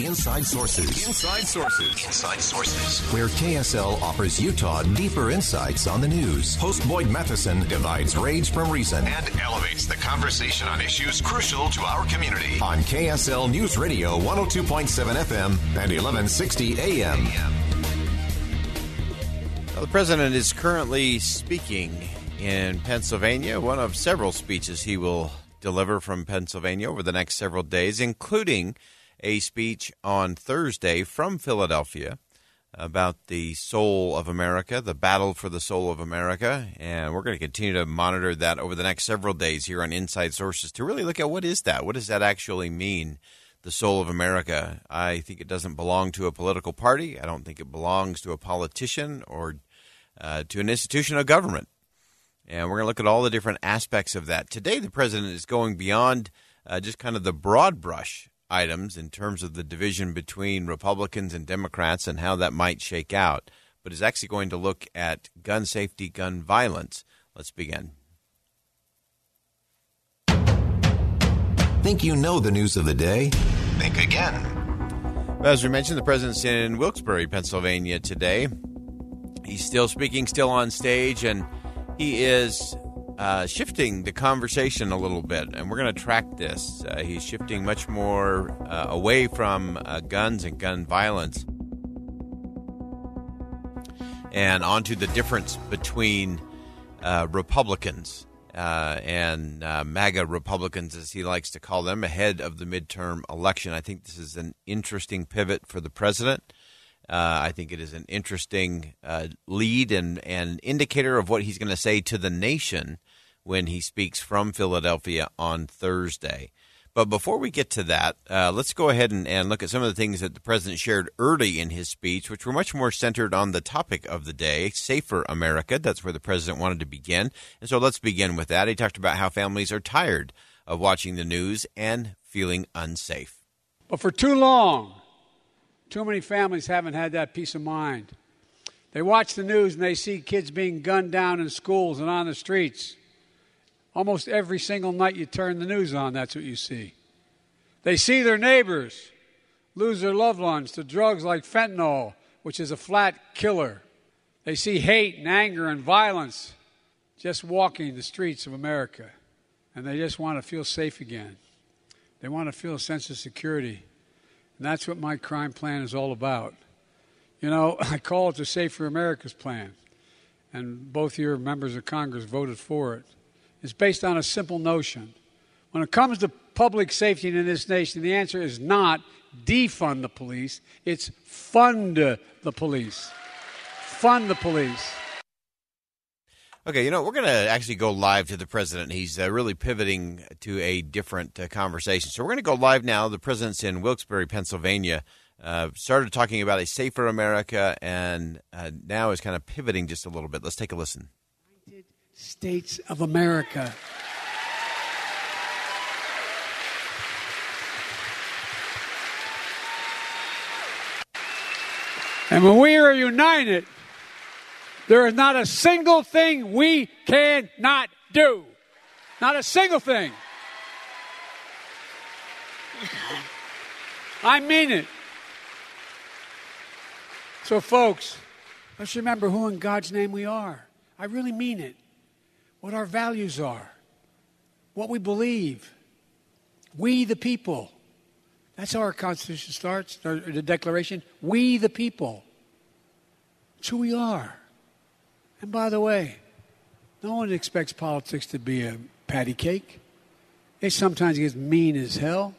Inside Sources. Inside Sources. Inside Sources. Where KSL offers Utah deeper insights on the news. Host Boyd Matheson divides rage from reason and elevates the conversation on issues crucial to our community. On KSL News Radio 102.7 FM and 1160 AM. Well, the president is currently speaking in Pennsylvania, one of several speeches he will deliver from Pennsylvania over the next several days, including a speech on Thursday from Philadelphia about the soul of America, the battle for the soul of America, and we're going to continue to monitor that over the next several days here on Inside Sources to really look at what is that? What does that actually mean? The soul of America. I think it doesn't belong to a political party. I don't think it belongs to a politician or uh, to an institution of government. And we're going to look at all the different aspects of that. Today, the president is going beyond uh, just kind of the broad brush items in terms of the division between Republicans and Democrats and how that might shake out, but is actually going to look at gun safety, gun violence. Let's begin. Think you know the news of the day? Think again. As we mentioned, the president's in Wilkes-Barre, Pennsylvania today. He's still speaking, still on stage, and he is uh, shifting the conversation a little bit, and we're going to track this. Uh, he's shifting much more uh, away from uh, guns and gun violence and onto the difference between uh, Republicans uh, and MAGA Republicans, as he likes to call them, ahead of the midterm election. I think this is an interesting pivot for the president. Uh, I think it is an interesting uh, lead and, and indicator of what he's going to say to the nation when he speaks from Philadelphia on Thursday. But before we get to that, uh, let's go ahead and, and look at some of the things that the president shared early in his speech, which were much more centered on the topic of the day, Safer America. That's where the president wanted to begin. And so let's begin with that. He talked about how families are tired of watching the news and feeling unsafe. But for too long, too many families haven't had that peace of mind. They watch the news and they see kids being gunned down in schools and on the streets. Almost every single night you turn the news on, that's what you see. They see their neighbors lose their loved ones to drugs like fentanyl, which is a flat killer. They see hate and anger and violence just walking the streets of America. And they just want to feel safe again. They want to feel a sense of security. And that's what my crime plan is all about. You know, I call it the Safer America's Plan. And both your members of Congress voted for it. It's based on a simple notion. When it comes to public safety in this nation, the answer is not defund the police, it's fund the police. Fund the police. Okay, you know, we're going to actually go live to the president. He's uh, really pivoting to a different uh, conversation. So we're going to go live now. The president's in Wilkes-Barre, Pennsylvania. Uh, started talking about a safer America and uh, now is kind of pivoting just a little bit. Let's take a listen. States of America. And when we are united, there is not a single thing we cannot do. Not a single thing. I mean it. So, folks, let's remember who in God's name we are. I really mean it. What our values are, what we believe. We the people. That's how our Constitution starts, the Declaration. We the people. It's who we are. And by the way, no one expects politics to be a patty cake. It sometimes gets mean as hell.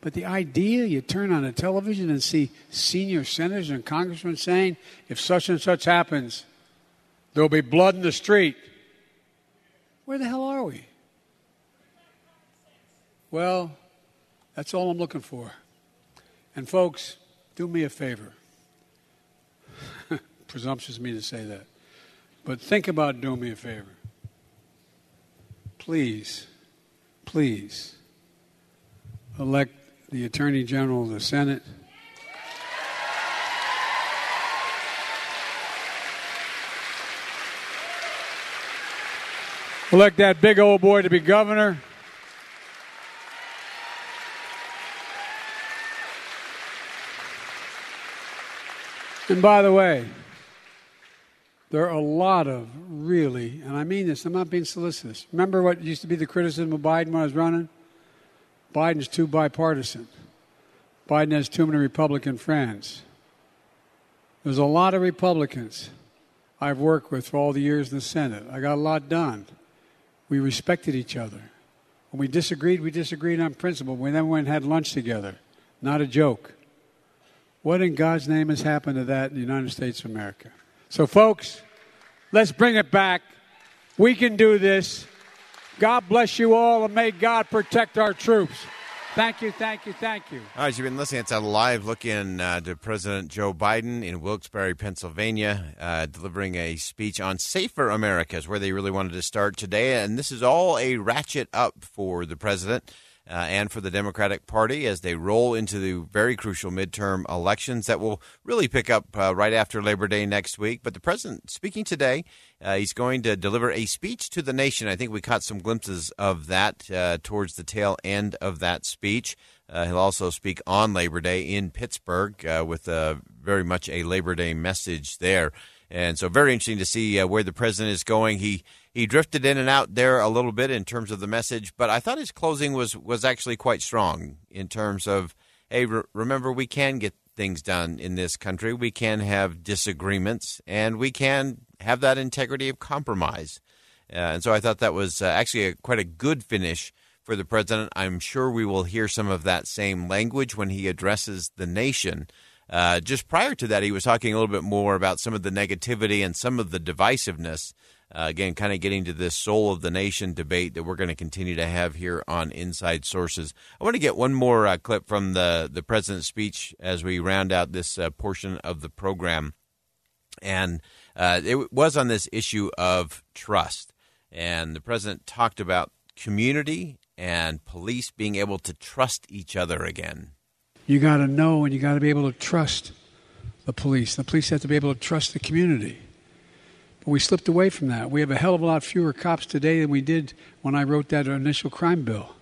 But the idea you turn on a television and see senior senators and congressmen saying, if such and such happens, there'll be blood in the street. Where the hell are we? Well, that's all I'm looking for. And folks, do me a favor. Presumptuous of me to say that. But think about doing me a favor. Please, please elect the Attorney General of the Senate. Elect that big old boy to be governor. And by the way, there are a lot of really, and I mean this, I'm not being solicitous. Remember what used to be the criticism of Biden when I was running? Biden's too bipartisan. Biden has too many Republican friends. There's a lot of Republicans I've worked with for all the years in the Senate. I got a lot done. We respected each other. When we disagreed, we disagreed on principle. We then went and had lunch together. Not a joke. What in God's name has happened to that in the United States of America? So, folks, let's bring it back. We can do this. God bless you all, and may God protect our troops. Thank you, thank you, thank you. All right, you've been listening. It's a live look in uh, to President Joe Biden in Wilkes-Barre, Pennsylvania, uh, delivering a speech on Safer America, is where they really wanted to start today. And this is all a ratchet up for the president uh, and for the Democratic Party as they roll into the very crucial midterm elections that will really pick up uh, right after Labor Day next week. But the president speaking today, uh, he's going to deliver a speech to the nation. I think we caught some glimpses of that uh, towards the tail end of that speech. Uh, he'll also speak on Labor Day in Pittsburgh uh, with very much a Labor Day message there. And so, very interesting to see where the president is going. He he drifted in and out there a little bit in terms of the message, but I thought his closing was was actually quite strong in terms of, hey, re- remember we can get things done in this country. We can have disagreements, and we can have that integrity of compromise. Uh, and so I thought that was uh, actually a, quite a good finish for the president. I'm sure we will hear some of that same language when he addresses the nation. Uh, just prior to that, he was talking a little bit more about some of the negativity and some of the divisiveness uh, again, kind of getting to this soul of the nation debate that we're going to continue to have here on Inside Sources. I want to get one more uh, clip from the, the president's speech as we round out this uh, portion of the program. And uh, it was on this issue of trust. And the president talked about community and police being able to trust each other again. You got to know and you got to be able to trust the police. The police have to be able to trust the community. But we slipped away from that. We have a hell of a lot fewer cops today than we did when I wrote that initial crime bill.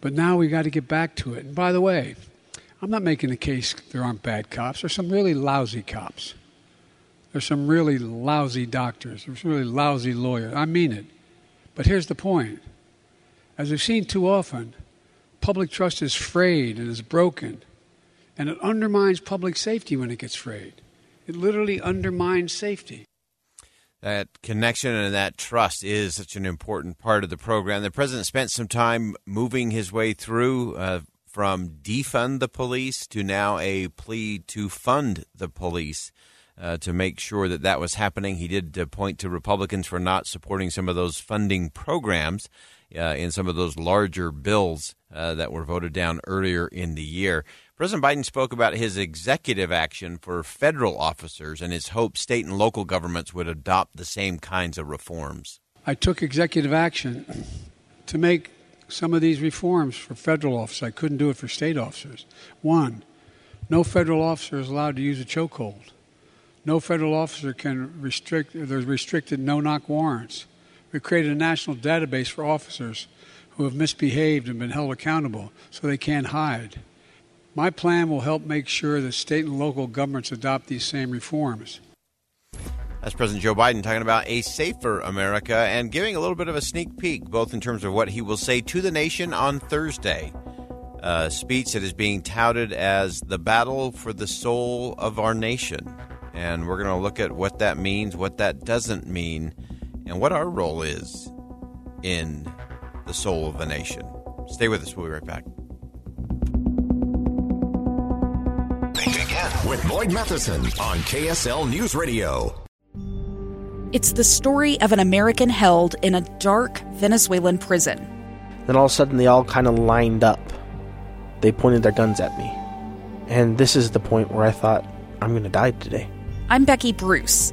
But now we got to get back to it. And by the way, I'm not making the case there aren't bad cops. There's some really lousy cops. There's some really lousy doctors. There's some really lousy lawyers. I mean it. But here's the point. As we've seen too often, public trust is frayed and is broken. And it undermines public safety when it gets frayed. It literally undermines safety that connection and that trust is such an important part of the program. The president spent some time moving his way through uh, from defund the police to now a plea to fund the police. Uh, to make sure that that was happening, he did uh, point to Republicans for not supporting some of those funding programs uh, in some of those larger bills uh, that were voted down earlier in the year. President Biden spoke about his executive action for federal officers and his hope state and local governments would adopt the same kinds of reforms. I took executive action to make some of these reforms for federal officers. I couldn't do it for state officers. One, no federal officer is allowed to use a chokehold. No federal officer can restrict, there's restricted no knock warrants. We created a national database for officers who have misbehaved and been held accountable so they can't hide. My plan will help make sure that state and local governments adopt these same reforms. That's President Joe Biden talking about a safer America and giving a little bit of a sneak peek, both in terms of what he will say to the nation on Thursday. A speech that is being touted as the battle for the soul of our nation. And we're going to look at what that means, what that doesn't mean, and what our role is in the soul of a nation. Stay with us. We'll be right back. with Boyd Matheson on KSL News Radio. It's the story of an American held in a dark Venezuelan prison. Then all of a sudden, they all kind of lined up. They pointed their guns at me. And this is the point where I thought, I'm going to die today. I'm Becky Bruce.